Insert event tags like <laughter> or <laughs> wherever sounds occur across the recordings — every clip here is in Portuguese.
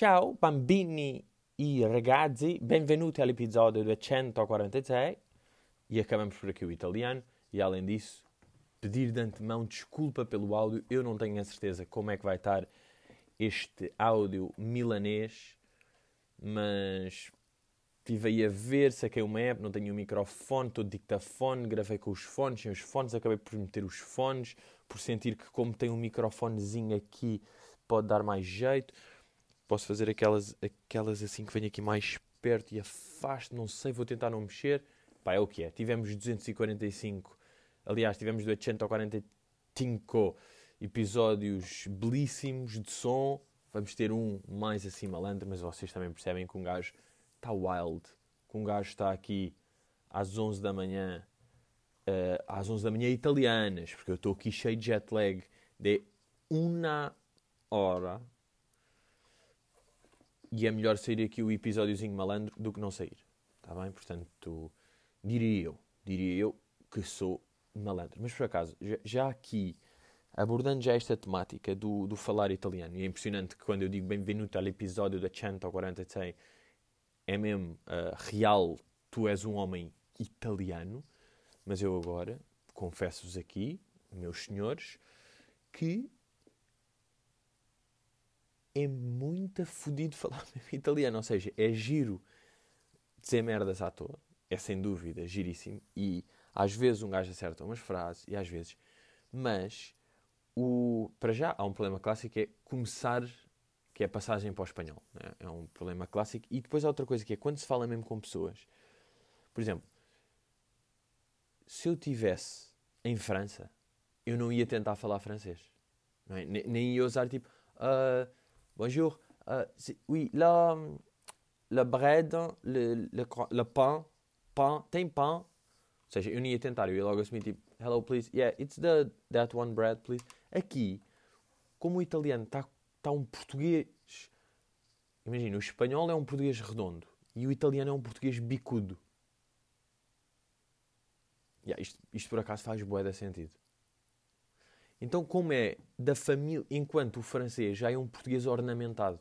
Ciao bambini e ragazzi, benvenuti all'episodio 246 e acabamos por aqui o italiano e além disso pedir de antemão desculpa pelo áudio, eu não tenho a certeza como é que vai estar este áudio milanês, mas estive aí a ver, saquei uma app, não tenho o um microfone, todo dictafone, gravei com os fones, sem os fones, acabei por meter os fones, por sentir que como tem um microfonezinho aqui pode dar mais jeito. Posso fazer aquelas, aquelas assim que venho aqui mais perto e afasto, não sei, vou tentar não mexer. Pá, é o que é. Tivemos 245, aliás, tivemos 245 episódios belíssimos de som. Vamos ter um mais assim malandro, mas vocês também percebem que um gajo está wild. Que um gajo está aqui às 11 da manhã, uh, às 11 da manhã italianas, porque eu estou aqui cheio de jet lag de uma hora e é melhor sair aqui o episódiozinho malandro do que não sair. Está bem? Portanto, diria eu, diria eu que sou malandro. Mas por acaso, já aqui, abordando já esta temática do, do falar italiano, e é impressionante que quando eu digo bem-vindo ao episódio da 146, é mesmo uh, real, tu és um homem italiano, mas eu agora confesso-vos aqui, meus senhores, que é muito fodido falar <laughs> italiano. Ou seja, é giro dizer merdas à toa. É sem dúvida giríssimo. E às vezes um gajo acerta umas frases e às vezes. Mas, o, para já, há um problema clássico que é começar, que é a passagem para o espanhol. Né? É um problema clássico. E depois há outra coisa que é quando se fala mesmo com pessoas. Por exemplo, se eu tivesse em França, eu não ia tentar falar francês. É? Nem ia usar tipo. Uh, Bonjour. Uh, oui, la, la bread, le, le, le pão, pão, tem pão? Ou seja, eu nem ia tentar, eu ia logo assumir tipo, hello please, yeah, it's the, that one bread please. Aqui, como o italiano está tá um português, imagina, o espanhol é um português redondo e o italiano é um português bicudo. Yeah, isto, isto por acaso faz bué de sentido. Então, como é da família, enquanto o francês já é um português ornamentado,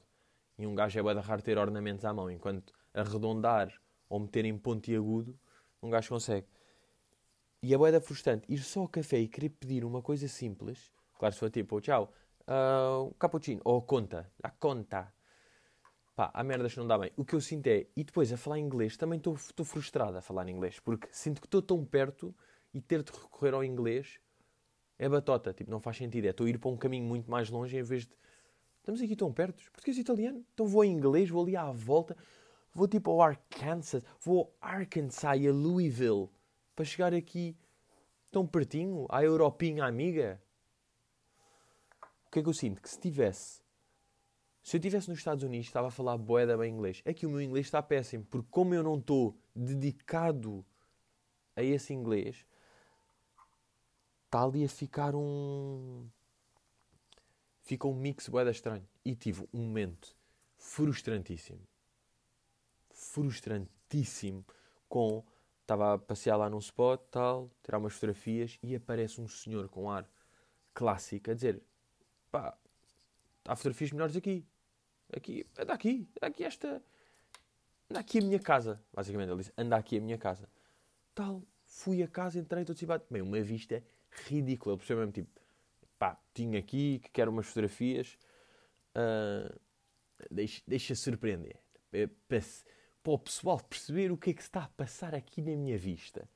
e um gajo é bué raro ter ornamentos à mão, enquanto arredondar ou meter em pontiagudo, um gajo consegue. E é bué da frustrante ir só ao café e querer pedir uma coisa simples, claro, se for tipo, tchau, uh, cappuccino, ou conta, a conta. Pá, há merdas que não dá bem. O que eu sinto é, e depois a falar inglês, também estou frustrado a falar inglês, porque sinto que estou tão perto e ter de recorrer ao inglês é batota, tipo, não faz sentido. É estou a ir para um caminho muito mais longe em vez de. Estamos aqui tão perto, português e italiano. Então vou em inglês, vou ali à volta, vou tipo ao Arkansas, vou ao Arkansas e a Louisville para chegar aqui tão pertinho, à Europinha amiga. O que é que eu sinto? Que se tivesse. Se eu estivesse nos Estados Unidos, estava a falar boeda bem inglês. É que o meu inglês está péssimo, porque como eu não estou dedicado a esse inglês, está ali a ficar um. Fica um mix boeda estranho. E tive um momento frustrantíssimo. Frustrantíssimo. Com. Estava a passear lá num spot, tal, tirar umas fotografias e aparece um senhor com ar clássico a dizer: pá, há fotografias melhores aqui. Aqui, anda aqui, anda aqui esta. Anda aqui a minha casa. Basicamente, ele disse: anda aqui a minha casa. Tal, fui a casa, entrei, todo cibado. Bem, uma vista ridículo. Ele percebeu mesmo tipo, pá, tinha aqui que quero umas fotografias, uh, deixa, deixa surpreender. É, para, o pessoal perceber o que é que está a passar aqui na minha vista.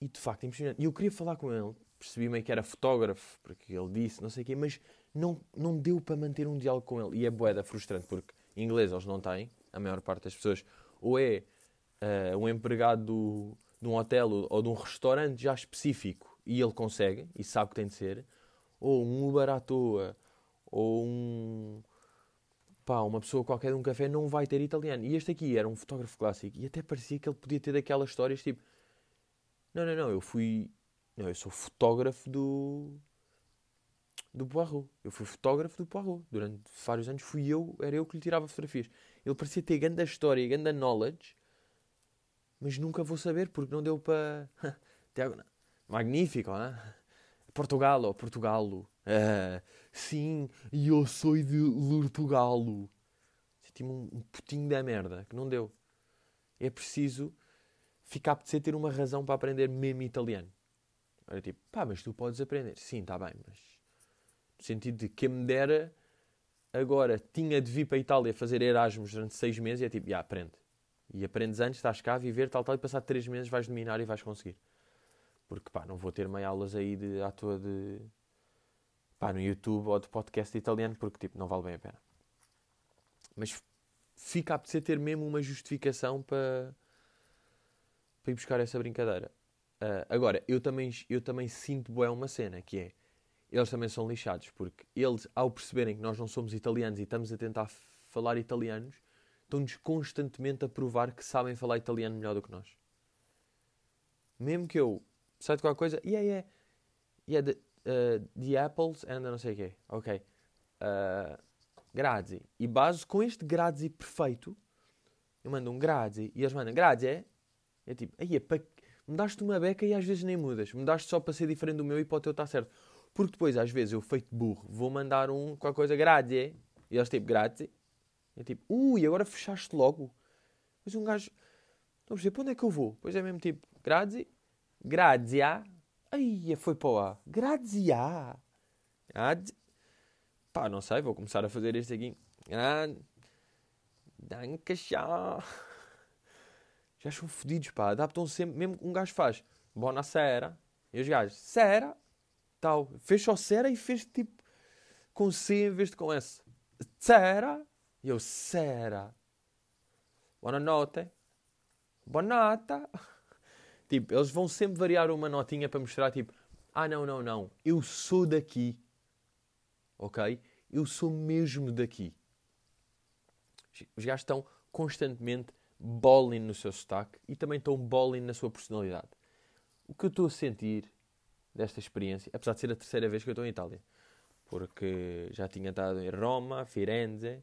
E de facto, impressionante. E eu queria falar com ele, percebi meio que era fotógrafo, porque ele disse, não sei o quê, mas não, não deu para manter um diálogo com ele. E é boeda frustrante, porque inglês eles não têm, a maior parte das pessoas, ou é uh, um empregado do, de um hotel ou de um restaurante já específico e ele consegue e sabe que tem de ser, ou um Uber à toa, ou um. pá, uma pessoa qualquer de um café não vai ter italiano. E este aqui era um fotógrafo clássico e até parecia que ele podia ter daquelas histórias tipo: não, não, não, eu fui. não, eu sou fotógrafo do. do Poirot. Eu fui fotógrafo do Poirot. Durante vários anos fui eu, era eu que lhe tirava fotografias. Ele parecia ter grande história, grande knowledge mas nunca vou saber porque não deu para. <laughs> Magnífico, não é? Portugal, ou Portugalo. Ah, sim, e eu sou de Lurtugalo. Senti um, um putinho da merda, que não deu. É preciso ficar a apetecer ter uma razão para aprender mesmo italiano. Era tipo, pá, mas tu podes aprender. Sim, está bem, mas no sentido de quem me dera agora tinha de vir para a Itália fazer Erasmus durante seis meses e é tipo, já, aprende. E aprendes antes, estás cá a viver, tal, tal, e passar três meses vais dominar e vais conseguir. Porque, pá, não vou ter meia aulas aí de, à toa de... Pá, no YouTube ou de podcast italiano, porque, tipo, não vale bem a pena. Mas fica a apetecer ter mesmo uma justificação para, para ir buscar essa brincadeira. Uh, agora, eu também, eu também sinto boé uma cena, que é, eles também são lixados, porque eles, ao perceberem que nós não somos italianos e estamos a tentar falar italianos, estão-nos constantemente a provar que sabem falar italiano melhor do que nós. Mesmo que eu saia de qualquer coisa, yeah, yeah, yeah, the, uh, the apples and não sei o quê, ok. Uh, grazie. E base com este grazie perfeito, eu mando um grazie e eles mandam grazie. É tipo, aí é para. Mudaste uma beca e às vezes nem mudas. Mudaste só para ser diferente do meu e para o teu estar certo. Porque depois, às vezes, eu feito burro, vou mandar um qualquer coisa grazie. E eles tipo, grazie. É tipo, ui, agora fechaste logo. Mas um gajo. Não percebo, para onde é que eu vou? Pois é mesmo tipo, grazie, grazia. Aí foi para o A. Grazia. Grazie. Pá, não sei, vou começar a fazer este aqui. Dankeschön. Já são fodidos, pá. Adaptam sempre, mesmo um gajo faz Bonacera. E os gajos, Sera, tal. Fez só Sera e fez tipo com C em vez de com S. Sera. Eu, Sera. Buonanotte. Bonata. <laughs> Tipo, eles vão sempre variar uma notinha para mostrar, tipo, ah, não, não, não, eu sou daqui. Ok? Eu sou mesmo daqui. Os gajos estão constantemente bowling no seu sotaque e também estão bowling na sua personalidade. O que eu estou a sentir desta experiência, apesar de ser a terceira vez que eu estou em Itália, porque já tinha estado em Roma, Firenze,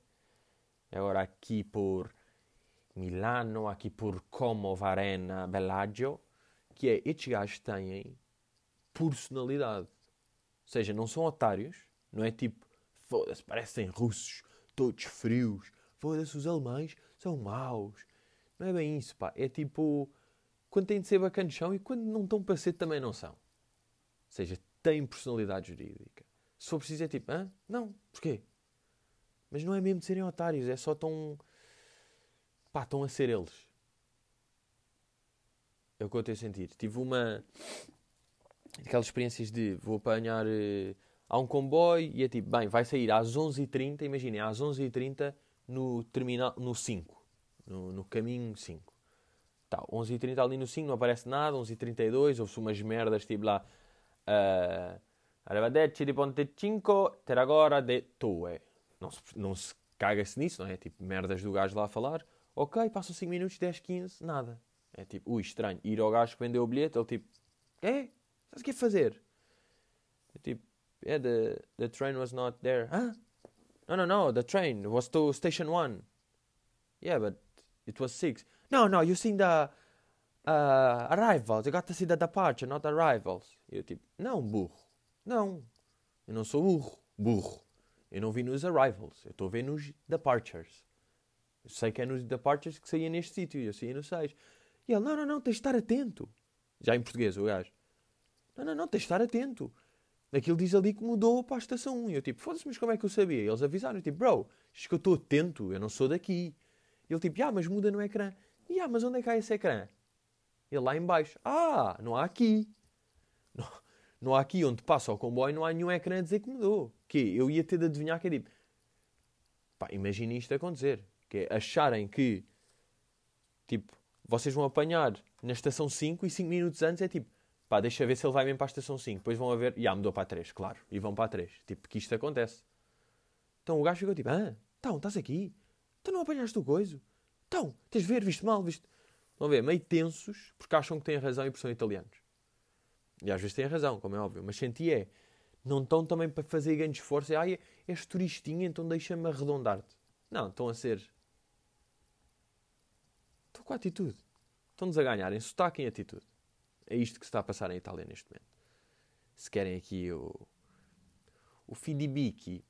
agora aqui por Milano, aqui por Como, Varena, Bellagio, que é, estes gajos têm personalidade. Ou seja, não são otários, não é tipo, foda-se, parecem russos, todos frios, foda-se, os alemães são maus. Não é bem isso, pá. É tipo, quando têm de ser bacanchão e quando não estão para ser também não são. Ou seja, têm personalidade jurídica. Se for preciso é tipo, hã? Não, porquê? Mas não é mesmo de serem otários, é só tão. pá, estão a ser eles. É o que eu tenho a sentir. Tive uma. aquelas experiências de vou apanhar. Uh, há um comboio e é tipo, bem, vai sair às 11h30, imaginem, às 11h30 no, terminal, no 5, no, no caminho 5. Tá, 11h30 ali no 5, não aparece nada, 11h32, houve-se umas merdas, tipo lá. Uh, Arrivederci di Ponte 5, ter agora de Tue. Não se, não se caga-se nisso, não é? Tipo, merdas do gajo lá a falar. Ok, passam 5 minutos, 10, 15, nada. É tipo, ui, estranho. Ir ao gajo que vendeu o bilhete, ele tipo, é? O que é fazer? É tipo, yeah, the, the train was not there. Huh? No, no, no, the train was to station one. Yeah, but it was six. No, no, you seen the uh, arrivals. You got to see the departure, not arrivals. E eu tipo, não, burro. Não. Eu não sou burro. Burro. Eu não vi nos arrivals. Eu estou a ver nos departures. Eu sei que é nos departures que saía neste sítio. Eu saía no 6. E ele, não, não, não, tens de estar atento. Já em português, o gajo. Não, não, não, tens de estar atento. Aquilo diz ali que mudou para a estação 1. E eu tipo, foda-se, mas como é que eu sabia? E eles avisaram, eu, tipo, bro, diz que eu estou atento, eu não sou daqui. E ele tipo, ah, mas muda no ecrã. E ah, mas onde é que há esse ecrã? Ele lá em baixo. Ah, não há aqui. <laughs> Não, não há aqui onde passa o comboio, não há nenhum ecrã a dizer que mudou. Que eu ia ter de adivinhar que é tipo... Pá, imagine isto acontecer. Que é acharem que, tipo, vocês vão apanhar na estação 5 e 5 minutos antes é tipo, pá, deixa ver se ele vai mesmo para a estação 5. Depois vão a ver, ah, mudou para a 3, claro. E vão para a 3. Tipo, que isto acontece. Então o gajo ficou tipo, ah, então, estás aqui? Tu não apanhaste o coiso? Então, tens de ver, viste mal, viste... Vão ver, meio tensos, porque acham que têm razão e porque são italianos. E às vezes têm razão, como é óbvio. Mas senti é, não estão também para fazer grande esforço. Ah, és turistinha, então deixa-me arredondar-te. Não, estão a ser... Estão com a atitude. Estão-nos a ganhar em sotaque e atitude. É isto que se está a passar em Itália neste momento. se querem aqui o, o feedback,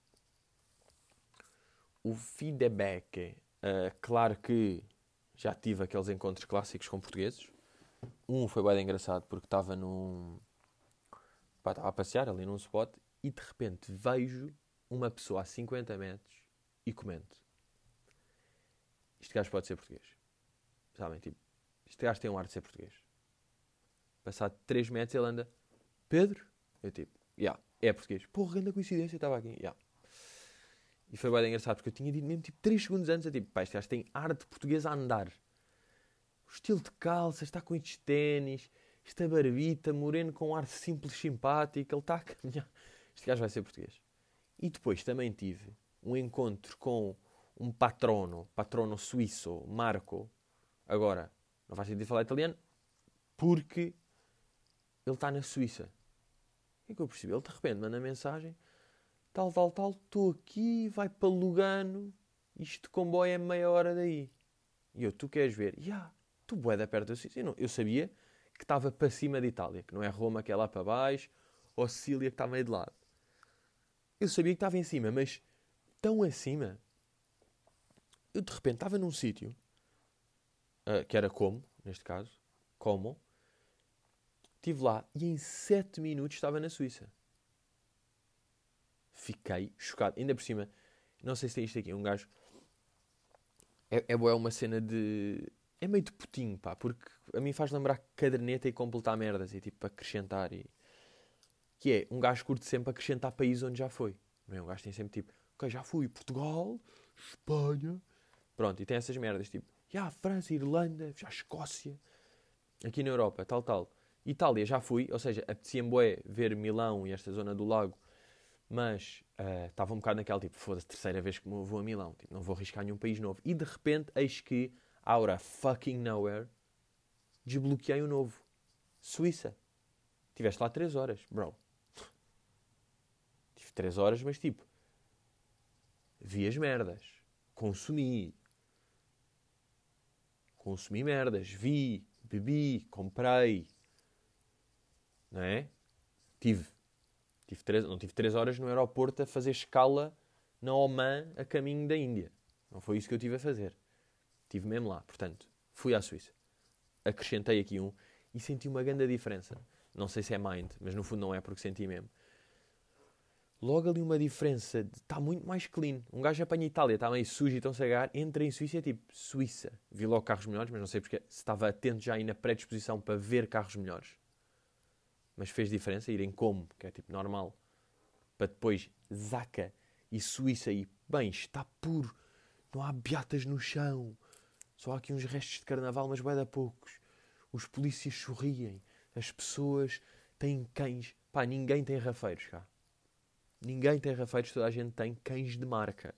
o feedback, uh, claro que já tive aqueles encontros clássicos com portugueses. Um foi bem engraçado porque estava num. Estava a passear ali num spot e de repente vejo uma pessoa a 50 metros e comento: Este gajo pode ser português. Sabem? Tipo, este gajo tem um ar de ser português. Passado 3 metros ele anda: Pedro? Eu tipo: yeah, é português. Porra, grande coincidência, estava aqui. Yeah. E foi bem engraçado porque eu tinha dito mesmo tipo 3 segundos antes: é tipo, pá, este gajo tem ar de português a andar. O estilo de calça, está com estes ténis, esta barbita, moreno com ar simples, simpático, ele está a caminhar. Este gajo vai ser português. E depois também tive um encontro com um patrono, patrono suíço, Marco. Agora, não faz sentido falar italiano, porque ele está na Suíça. O que é que eu percebi? Ele de repente manda mensagem, tal, tal, tal, estou aqui, vai para Lugano, isto comboio é meia hora daí. E eu, tu queres ver? Ya, yeah, tu boeda perto da Suíça. Eu, não, eu sabia que estava para cima de Itália, que não é Roma que é lá para baixo, ou Sicília que está meio de lado. Eu sabia que estava em cima, mas tão acima. Eu de repente estava num sítio, uh, que era como, neste caso, como. Estive lá e em 7 minutos estava na Suíça. Fiquei chocado. Ainda por cima, não sei se tem isto aqui, um gajo. É, é, é uma cena de. É meio de putinho, pá, porque a mim faz lembrar caderneta e completar merdas e tipo acrescentar e que é, um gajo curte sempre acrescentar países onde já foi. Não é? Um gajo tem sempre tipo, ok, já fui Portugal, Espanha, pronto, e tem essas merdas, tipo, já França, Irlanda, já Escócia, aqui na Europa, tal, tal. Itália já fui, ou seja, apetecia-me ver Milão e esta zona do lago, mas uh, estava um bocado naquela tipo, foda-se, terceira vez que vou a Milão, tipo, não vou arriscar nenhum país novo. E de repente, eis que, aura fucking nowhere, desbloqueei um novo. Suíça. Tiveste lá 3 horas, bro. Tive 3 horas, mas tipo, vi as merdas, consumi, consumi merdas, vi, bebi, comprei, não é? Tive, tive três, não tive 3 horas no aeroporto a fazer escala na Oman a caminho da Índia. Não foi isso que eu tive a fazer. Tive mesmo lá, portanto, fui à Suíça. Acrescentei aqui um e senti uma grande diferença. Não sei se é mind, mas no fundo não é porque senti mesmo logo ali uma diferença. Está muito mais clean. Um gajo apanha Itália, está meio sujo e a agarrar, entra em Suíça é tipo Suíça. Vi logo carros melhores, mas não sei porque se estava atento já aí na predisposição para ver carros melhores. Mas fez diferença irem como, que é tipo normal. Para depois Zaca e Suíça e bem, está puro. Não há beatas no chão. Só há aqui uns restos de carnaval, mas vai dar poucos. Os polícias sorriem. As pessoas têm cães. Pá, ninguém tem rafeiros cá. Ninguém tem rafeiros, toda a gente tem cães de marca.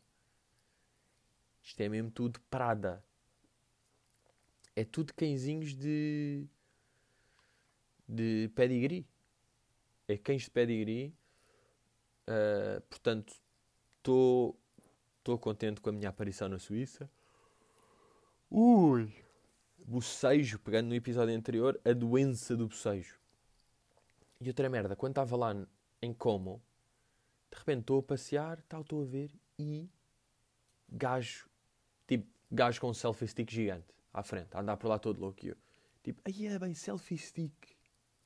Isto é mesmo tudo Prada. É tudo cãezinhos de. de pedigree. É cães de pedigree. Uh, portanto. Estou contente com a minha aparição na Suíça. Ui! Bocejo, pegando no episódio anterior, a doença do bocejo. E outra merda, quando estava lá em Como, de repente estou a passear, tal, estou a ver e gajo, tipo, gajo com um selfie stick gigante à frente, a andar por lá todo louco. E eu, tipo, aí é bem, selfie stick.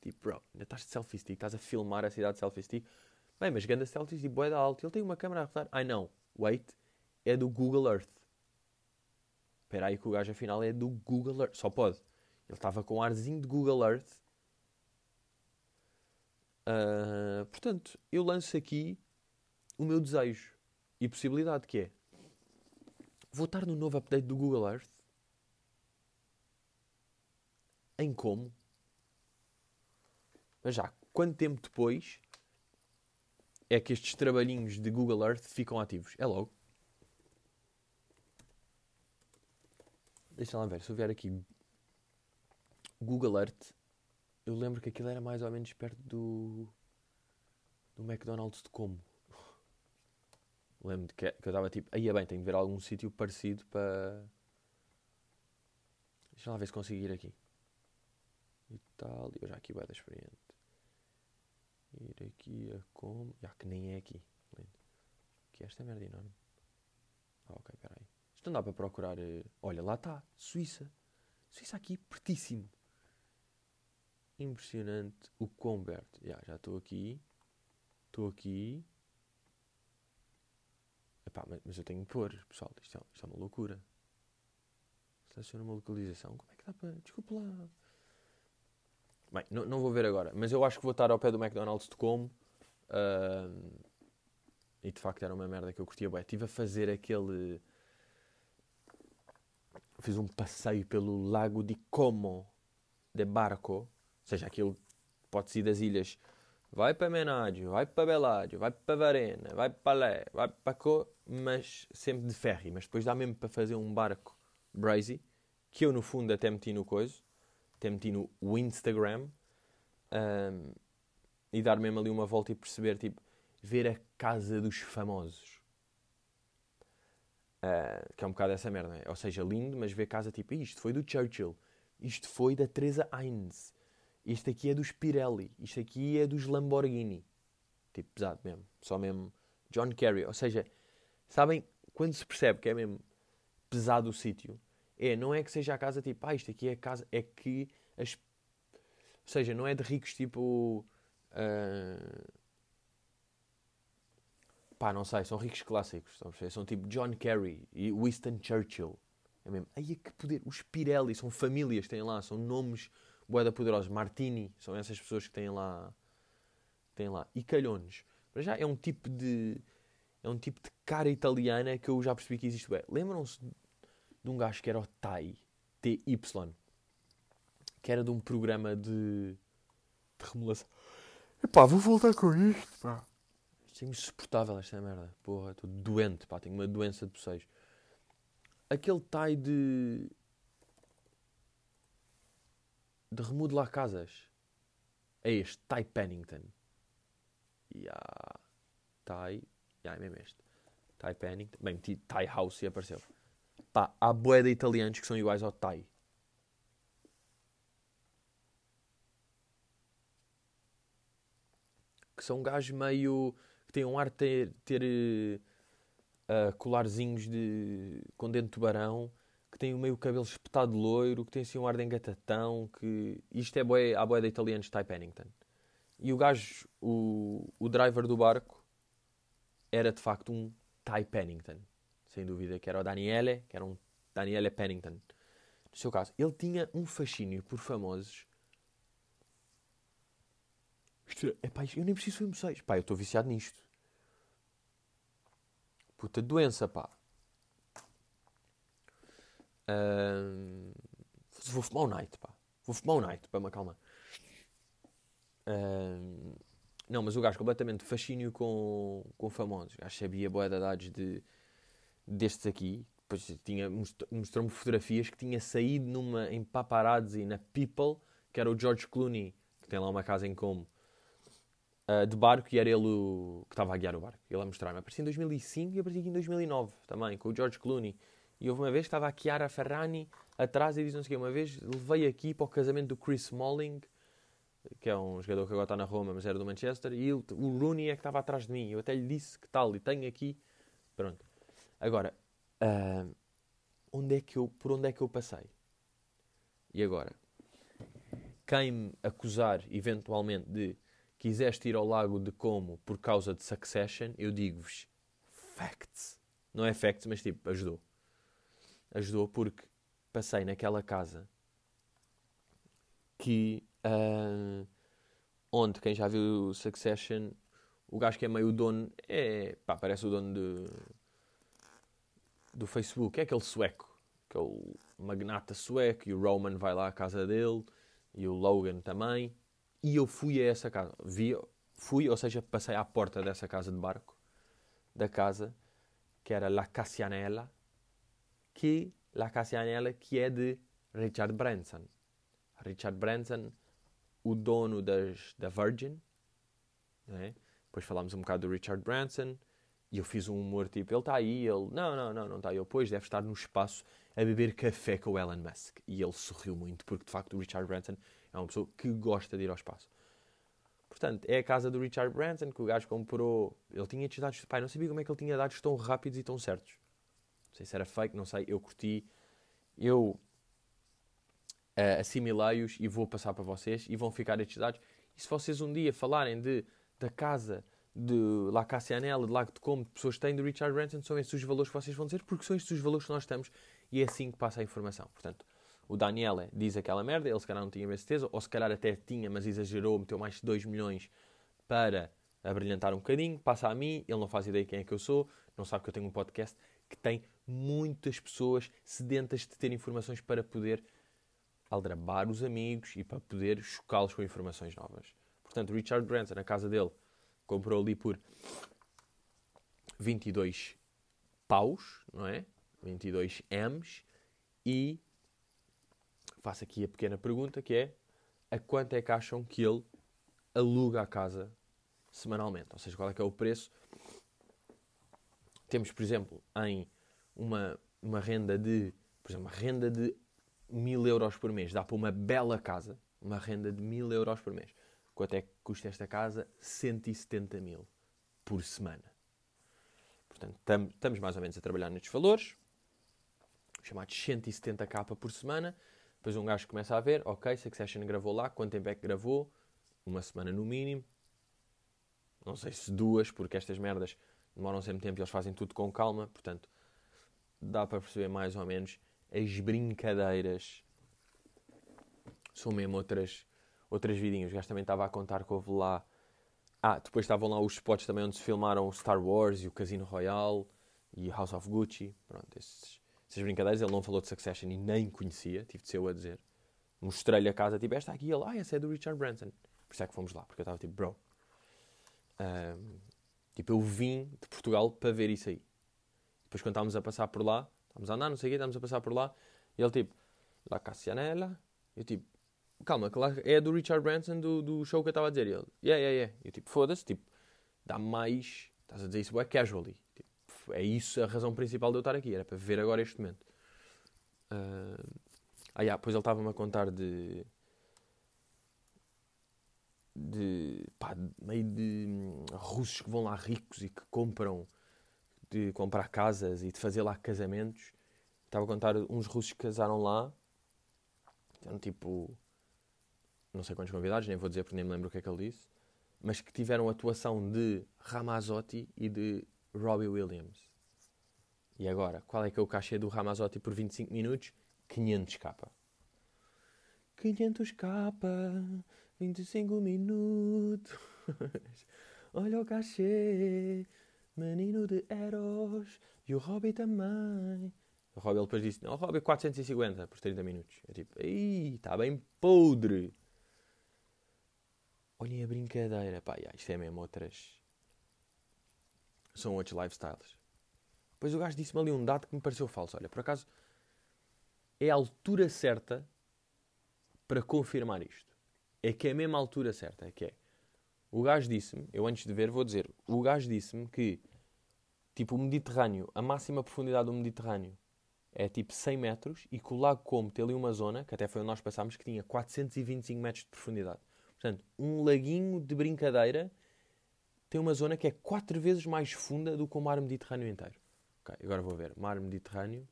Tipo, bro, ainda estás de selfie stick, estás a filmar a cidade de selfie stick. Bem, mas ganda selfie stick, boé da alto. Ele tem uma câmera a rodar. Ai não, wait, é do Google Earth. Espera aí que o gajo afinal é do Google Earth. Só pode. Ele estava com um arzinho de Google Earth. Uh, portanto, eu lanço aqui o meu desejo e possibilidade que é vou estar no novo update do Google Earth em como mas já quanto tempo depois é que estes trabalhinhos de Google Earth ficam ativos é logo deixa lá ver se eu vier aqui Google Earth eu lembro que aquilo era mais ou menos perto do do McDonald's de como <laughs> Lembro que, que eu estava tipo, aí é bem, tenho que ver algum sítio parecido para. Deixa lá ver se consigo ir aqui. Itália, eu já aqui vai da experiente. Ir aqui a como. Já que nem é aqui. Lindo. Que é esta merda enorme. Ah, ok, peraí. Isto não dá para procurar. eh, Olha, lá está. Suíça. Suíça aqui, pertíssimo. Impressionante o quão perto. Já, estou aqui. Estou aqui. Epá, mas, mas eu tenho que pôr, pessoal. Isto é, isto é uma loucura. Seleciona uma localização. Como é que dá para. Desculpa lá. Bem, não, não vou ver agora. Mas eu acho que vou estar ao pé do McDonald's de como. ahm, e de facto era uma merda que eu curtia. Bué. Estive a fazer aquele. Fiz um passeio pelo lago de Como de barco. Ou seja, aquilo pode ir das ilhas. Vai para Menádio, vai para Beládio, vai para Varena, vai para Lé, vai para Co, mas sempre de ferry. Mas depois dá mesmo para fazer um barco brazy, que eu no fundo até meti no coiso, até meti no Instagram, ahm, e dar mesmo ali uma volta e perceber, tipo, ver a casa dos famosos. Ah, que é um bocado essa merda, é? Ou seja, lindo, mas ver casa tipo, isto foi do Churchill, isto foi da Teresa Heinz, isto aqui é dos Pirelli, isto aqui é dos Lamborghini. Tipo, pesado mesmo. Só mesmo John Kerry. Ou seja, sabem, quando se percebe que é mesmo pesado o sítio, é, não é que seja a casa tipo, ah, isto aqui é a casa, é que as... Ou seja, não é de ricos tipo... ah, Pá, não sei, são ricos clássicos. São tipo John Kerry e Winston Churchill. É mesmo. Aí é que poder. Os Pirelli são famílias têm lá, são nomes boeda poderosos. Martini, são essas pessoas que têm lá. Têm lá. E Calhones. Para já é um tipo de. É um tipo de cara italiana que eu já percebi que existe. Lembram-se de um gajo que era o Tai, TY, que era de um programa de, de remulação. Epá, vou voltar com isto, pá. Isto é insuportável, esta merda. Porra, estou doente, pá, tenho uma doença de bocejos. Aquele Tai de. de remodelar casas. É este, Tai Pennington. Yeah. Tai. Yeah, é mesmo este. Tai Pennington. Bem, meti Tai House e apareceu. Pá, há bué de italianos que são iguais ao Tai. Que são gajos meio. Que têm um ar de ter. ter ah, colarzinhos de. com dente de tubarão. Que têm meio cabelo espetado de loiro. Que têm assim um ar de engatatão. Que. Isto é bué, há bué de italianos de Pennington. E o gajo, o, o driver do barco, era de facto um Ty Pennington. Sem dúvida, que era o Daniele, que era um Daniele Pennington. No seu caso, ele tinha um fascínio por famosos. É, eu nem preciso de vocês. Pá, eu estou viciado nisto. Puta doença, pá. Ahm, vou fumar um night, pá. Vou fumar um night para me acalmar. Ahm, não, mas o gajo completamente fascínio com, com famosos. O gajo sabia boa de dados de, destes aqui. Depois tinha, most- mostrou-me fotografias que tinha saído numa, em paparazzi na People, que era o George Clooney, que tem lá uma casa em Como, ah, de barco, e era ele o, que estava a guiar o barco. Ele a mostrar-me. Apareci em 2005 e apareci aqui em 2009 também, com o George Clooney. E houve uma vez que estava a Chiara Ferrani atrás e diz não sei o quê. Uma vez levei aqui para o casamento do Chris Smalling, que é um jogador que agora está na Roma, mas era do Manchester, e ele- o Rooney é que estava atrás de mim. Eu até lhe disse que tal, e tenho aqui. Pronto. Agora, ah, onde é que eu, por onde é que eu passei? E agora? Quem me acusar, eventualmente, de quiseste ir ao lago de Como por causa de Succession, eu digo-vos facts. Não é facts, mas tipo, ajudou. Ajudou porque passei naquela casa que ah, onde quem já viu Succession, o gajo que é meio dono é pá, parece o dono de, do Facebook, é aquele sueco, que é o magnata sueco, e o Roman vai lá à casa dele, e o Logan também. E eu fui a essa casa, vi, fui, ou seja, passei à porta dessa casa de barco, da casa, que era La Cassianella, que La Cassianella, que é de Richard Branson. Richard Branson, o dono das, da Virgin, né? depois falámos um bocado do Richard Branson, e eu fiz um humor tipo, ele está aí, ele, não, não, não, não está, ele, pois, deve estar no espaço a beber café com o Elon Musk. E ele sorriu muito, porque de facto o Richard Branson é uma pessoa que gosta de ir ao espaço. Portanto, é a casa do Richard Branson que o gajo comprou. Ele tinha estes dados. Pai, não sabia como é que ele tinha dados tão rápidos e tão certos. Não sei se era fake, não sei. Eu curti. Eu uh, assimilei-os e vou passar para vocês e vão ficar estes dados. E se vocês um dia falarem de, da casa de La Cassianella, de Lago de Como, de pessoas que têm do Richard Branson, são estes os valores que vocês vão dizer, porque são estes os valores que nós estamos e é assim que passa a informação. Portanto, o Daniele diz aquela merda, ele se calhar não tinha bem certeza, ou se calhar até tinha, mas exagerou, meteu mais de 2 milhões para abrilhantar um bocadinho, passa a mim, ele não faz ideia de quem é que eu sou, não sabe que eu tenho um podcast que tem muitas pessoas sedentas de ter informações para poder aldrabar os amigos e para poder chocá-los com informações novas. Portanto, Richard Branson, na casa dele, comprou ali por 22 paus, não é? 22 M's e faço aqui a pequena pergunta que é a quanto é que acham que ele aluga a casa semanalmente? Ou seja, qual é que é o preço? Temos, por exemplo, em uma, uma renda de, por exemplo, uma renda de mil euros por mês, dá para uma bela casa, uma renda de mil euros por mês. Quanto é que custa esta casa? 170 mil por semana. Portanto, estamos mais ou menos a trabalhar nestes valores, chamados 170k por semana. Depois um gajo começa a ver, ok, Succession gravou lá, quanto tempo é que gravou? Uma semana no mínimo. Não sei se duas, porque estas merdas demoram sempre tempo e eles fazem tudo com calma. Portanto, dá para perceber mais ou menos as brincadeiras. São mesmo outras outras vidinhas. O gajo também estava a contar que houve lá. Ah, depois estavam lá os spots também onde se filmaram Star Wars e o Casino Royale e House of Gucci. Pronto, esses, essas brincadeiras. Ele não falou de Succession e nem conhecia, tive de ser eu a dizer. Mostrei-lhe a casa, tipo, esta aqui, ele, ah, essa é do Richard Branson. Por isso é que fomos lá, porque eu estava tipo, bro. Um, tipo, eu vim de Portugal para ver isso aí. Depois, quando estávamos a passar por lá, estávamos a andar, não sei o quê, estávamos a passar por lá, e ele tipo, La Cassianella. Eu tipo, calma, claro, é do Richard Branson do, do show que eu estava a dizer. E ele, yeah, yeah, yeah. Eu tipo, foda-se, tipo, dá mais. Estás a dizer isso, é casually. É isso a razão principal de eu estar aqui, era para ver agora este momento. Uh... Ah, yeah, depois ele estava-me a contar de. de. pá, meio de hum, russos que vão lá ricos e que compram. de comprar casas e de fazer lá casamentos. Estava a contar uns russos que casaram lá. Então, tipo não sei quantos convidados, nem vou dizer porque nem me lembro o que é que ele disse, mas que tiveram atuação de Ramazotti e de Robbie Williams. E agora, qual é que é o cachê do Ramazotti por 25 minutos? 500 capa. 500 capa, 25 minutos. <laughs> Olha o cachê, menino de Eros. E o Robbie também. O Robbie depois disse: Não, Robbie 450 por 30 minutos. É tipo, ei, está bem podre. Olhem a brincadeira. Pá, isto é mesmo outras. São outros lifestyles. Depois o gajo disse-me ali um dado que me pareceu falso. Olha, por acaso é a altura certa para confirmar isto. É que é a mesma altura certa. É que é. O gajo disse-me, eu antes de ver vou dizer, o gajo disse-me que tipo o Mediterrâneo, a máxima profundidade do Mediterrâneo é tipo 100 metros e que o Lago Como tem ali uma zona, que até foi onde nós passámos, que tinha 425 metros de profundidade. Portanto, um laguinho de brincadeira tem uma zona que é quatro vezes mais funda do que o mar Mediterrâneo inteiro. Ok, agora vou ver. Mar Mediterrâneo.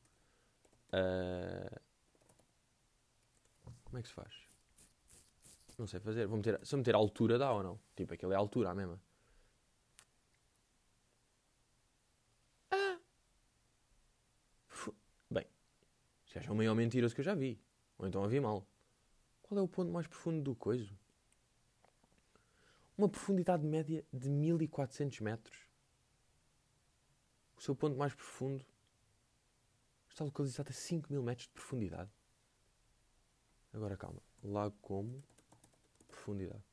Uh... Como é que se faz? Não sei fazer. Vou meter, se eu meter altura dá ou não? Tipo, aquilo é altura a mesma. Ah! Bem, já é o maior mentiroso que eu já vi. Ou então ouvi mal. Qual é o ponto mais profundo do coiso? Uma profundidade média de 1400 metros. O seu ponto mais profundo está localizado a 5000 metros de profundidade. Agora calma. Lago como profundidade.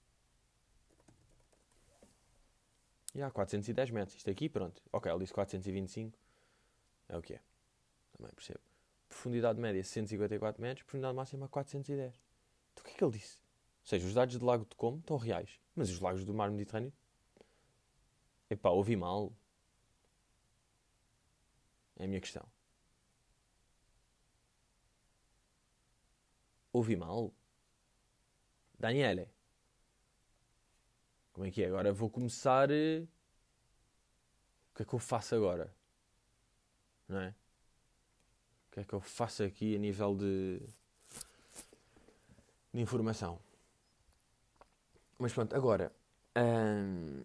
E há 410 metros. Isto aqui, pronto. Ok, ele disse 425. É o que é. Também percebo. Profundidade média 154 metros, profundidade máxima 410. Então o que é que ele disse? Ou seja, os dados do Lago de Como estão reais. Mas os lagos do mar Mediterrâneo? Epá, ouvi mal. É a minha questão. Ouvi mal? Daniele. Como é que é? Agora vou começar. eh, O que é que eu faço agora? Não é? O que é que eu faço aqui a nível de, de informação? Mas pronto, agora. hum,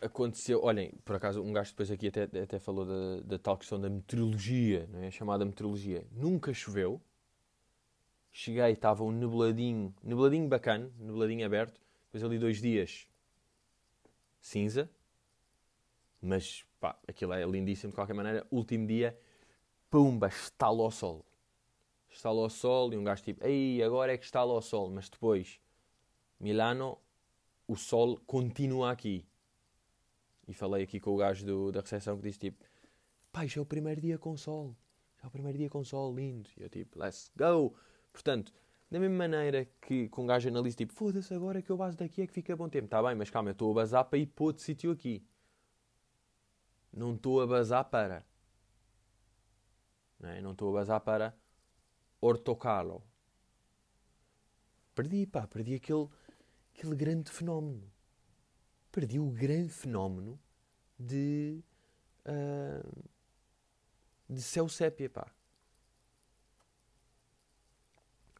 aconteceu. Olhem, por acaso, um gajo depois aqui até, até falou da, da tal questão da meteorologia, não é? Chamada meteorologia. Nunca choveu. Cheguei, estava um nebladinho, nebladinho bacana, nebladinho aberto. Depois ali dois dias cinza. Mas pá, aquilo é lindíssimo de qualquer maneira. Último dia, pumba, estalo ao sol. Estalo ao sol e um gajo tipo, ei, agora é que estalo ao sol. Mas depois, Milano, o sol continua aqui. E falei aqui com o gajo do- da recepção que disse tipo, pai, já é o primeiro dia com sol. Já é o primeiro dia com sol, lindo. E eu tipo, let's go. Portanto, da mesma maneira que, que um gajo analisa tipo, foda-se, agora que eu baso daqui é que fica bom tempo. Está bem, mas calma, eu estou a basar para ir para outro sítio aqui. Não estou a basar para. Não, é? estou a basar para Ortocalo. Perdi, pá, perdi aquele, aquele grande fenómeno. Perdi o grande fenómeno de. ah, de céu sépia, pá.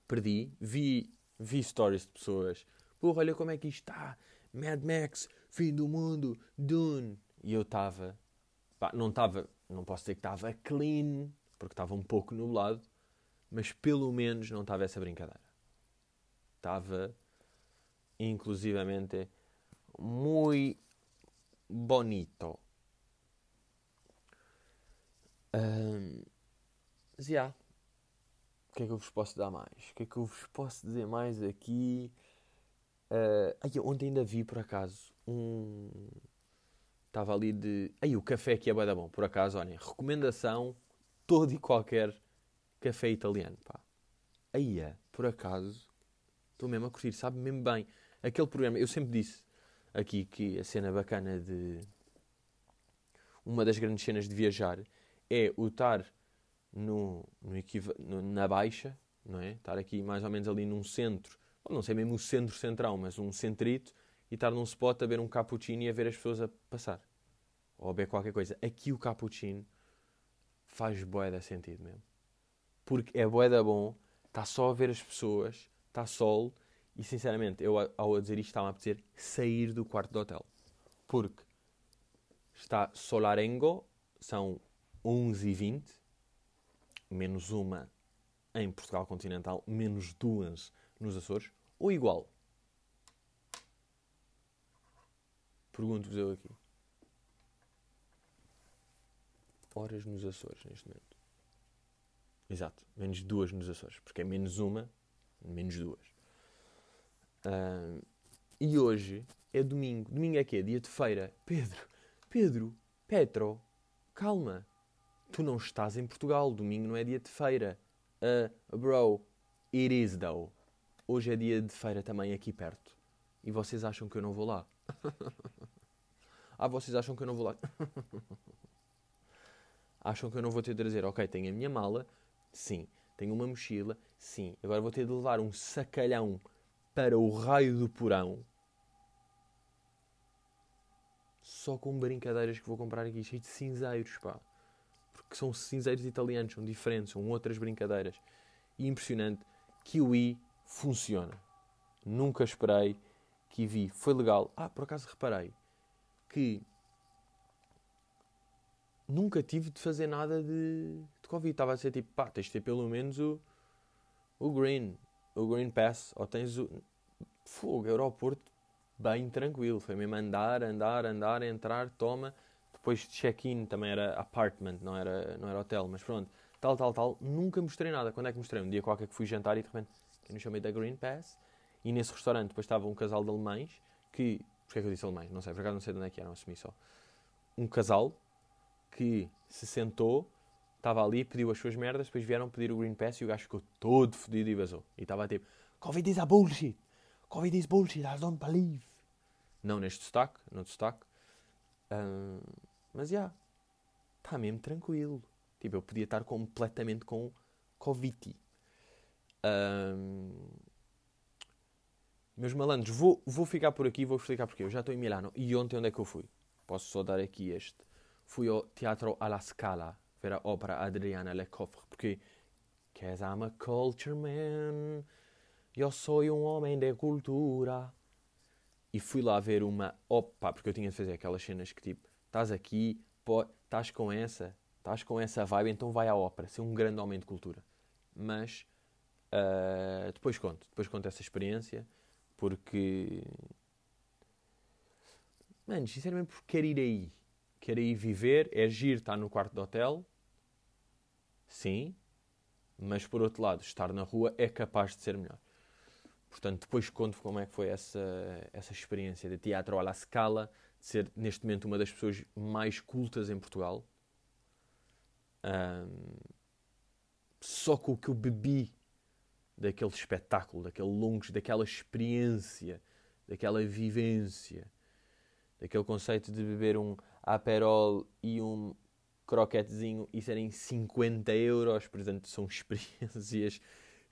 Perdi, vi, vi stories de pessoas. Porra, olha como é que isto está. Mad Max, fim do mundo, Dune. E eu estava. Não estava. Não posso dizer que estava clean, porque estava um pouco nublado. Mas pelo menos não estava essa brincadeira. Estava. Inclusivamente. Muito bonito. Mas, yeah. O que é que eu vos posso dar mais? O que é que eu vos posso dizer mais aqui? Ah, ai, ontem ainda vi, por acaso, um... Estava ali de... Aí, o café aqui é bué da bom. Por acaso, olhem, recomendação, todo e qualquer café italiano, pá. Aí, é, por acaso, estou mesmo a curtir, sabe mesmo bem. Aquele programa, eu sempre disse aqui que a cena bacana de... Uma das grandes cenas de viajar é o estar no, no no- na Baixa, não é? Estar aqui mais ou menos ali num centro, não sei mesmo o centro central, mas um centrito, e estar num spot a ver um cappuccino e a ver as pessoas a passar. Ou a beber qualquer coisa. Aqui o cappuccino faz boeda sentido mesmo. Porque é boeda bom, está só a ver as pessoas, está sol, e sinceramente, eu ao dizer isto estava a apetecer sair do quarto do hotel. Porque está solarengo, são 11h20, menos uma em Portugal continental, menos duas nos Açores, ou igual? Pergunto-vos eu aqui. Horas nos Açores neste momento. Exato, menos duas nos Açores, porque é menos uma, menos duas. Ahm, e hoje é domingo. Domingo é quê? Dia de feira. Pedro, Pedro, Petro, calma. Tu não estás em Portugal. Domingo não é dia de feira. Ah, bro, it is though. Hoje é dia de feira também aqui perto. E vocês acham que eu não vou lá? <laughs> ah, vocês acham que eu não vou lá? <laughs> acham que eu não vou ter de dizer, ok, tenho a minha mala, sim. Tenho uma mochila, sim. Agora vou ter de levar um sacalhão para o raio do porão. Só com brincadeiras que vou comprar aqui, cheio de cinzeiros, pá. Porque são cinzeiros italianos, são diferentes, são outras brincadeiras. E impressionante, Kiwi funciona. Nunca esperei, Kiwi foi legal. Ah, por acaso reparei que nunca tive de fazer nada de, de Covid. Estava a ser tipo, pá, tens de ter pelo menos o, o Green, o Green Pass, ou tens o fogo, aeroporto bem tranquilo. Foi mesmo andar, andar, andar, entrar, toma. Depois de check-in também era apartment, não era, não era hotel, mas pronto, tal, tal, tal. Nunca mostrei nada. Quando é que mostrei? Um dia qualquer que fui jantar e de repente, eu não chamei da Green Pass. E nesse restaurante depois estava um casal de alemães que. Porquê é que eu disse alemães? Não sei, por acaso não sei de onde é que eram, assumi só. Um casal que se sentou, estava ali, pediu as suas merdas, depois vieram pedir o Green Pass e o gajo ficou todo fodido e vazou. E estava tipo: Covid is a bullshit! Covid is bullshit, I don't believe! Não neste sotaque, no sotaque. Ahn, mas já, está mesmo tranquilo. Tipo, eu podia estar completamente com Covid. Ahm, Meus malandros, vou, vou ficar por aqui, vou explicar porque eu já estou em Milano. E ontem onde é que eu fui? Posso só dar aqui este. Fui ao Teatro alla Scala, ver a ópera Adriana Lecofre, porque Cause I'm a culture man, eu sou um homem de cultura. E fui lá ver uma opa, porque eu tinha de fazer aquelas cenas que tipo, estás aqui, estás com essa, estás com essa vibe, então vai à ópera, ser um grande homem de cultura. Mas uh, depois conto, depois conto essa experiência porque. Mano, sinceramente, porque quero ir aí. Quero ir viver, é giro estar no quarto de hotel. Sim. Mas por outro lado, estar na rua é capaz de ser melhor. Portanto, depois conto como é que foi essa, essa experiência de teatro à la Scala, de ser neste momento uma das pessoas mais cultas em Portugal. Um, só com o que eu bebi daquele espetáculo, daquele longos, daquela experiência, daquela vivência, daquele conceito de beber um aperol e um croquetezinho e serem 50 euros, portanto são <laughs> experiências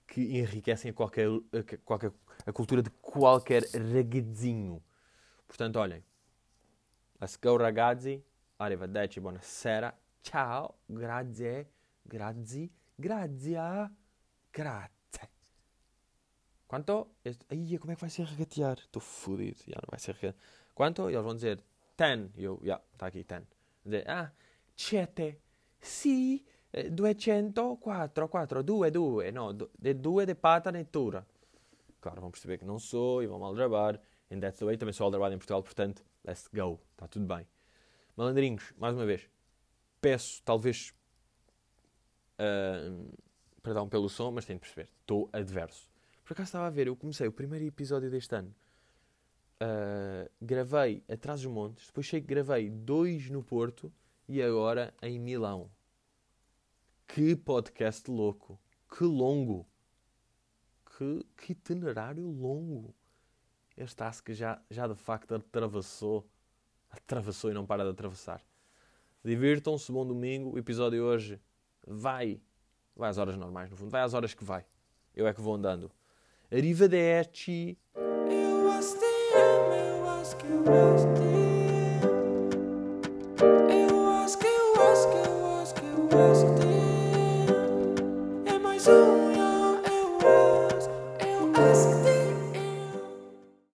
que enriquecem a qualquer, a, qualquer, a cultura de qualquer ragazzinho. Portanto, olhem, let's go ragazzi, arrivederci, buonasera, ciao, grazie, grazie, grazie, grazie. Quanto? Ai, como é que vai ser regatear? Estou fodido. Já não vai ser regatear. Quanto? Eles vão dizer ten. E eu, já, está aqui ten. Dizer, ah, sette. Sì, 204, 4, 2, 2. No, de 2 de pata nettura. Claro, vão perceber que não sou e vão mal drabar. And that's the way. Também sou aldrabado em Portugal, portanto, let's go. Está tudo bem. Malandrinhos, mais uma vez, peço, talvez, uh, perdão pelo som, mas tenho de perceber. Estou adverso. Por acaso estava a ver, eu comecei o primeiro episódio deste ano. Uh, gravei atrás dos montes, depois sei que gravei dois no Porto e agora em Milão. Que podcast louco! Que longo! Que, que itinerário longo! Este Ask já, já de facto atravessou. Atravessou e não para de atravessar. Divirtam-se, bom domingo. O episódio hoje vai. Vai às horas normais, no fundo. Vai às horas que vai. Eu é que vou andando. Arrivederci. It, was. it, it, it.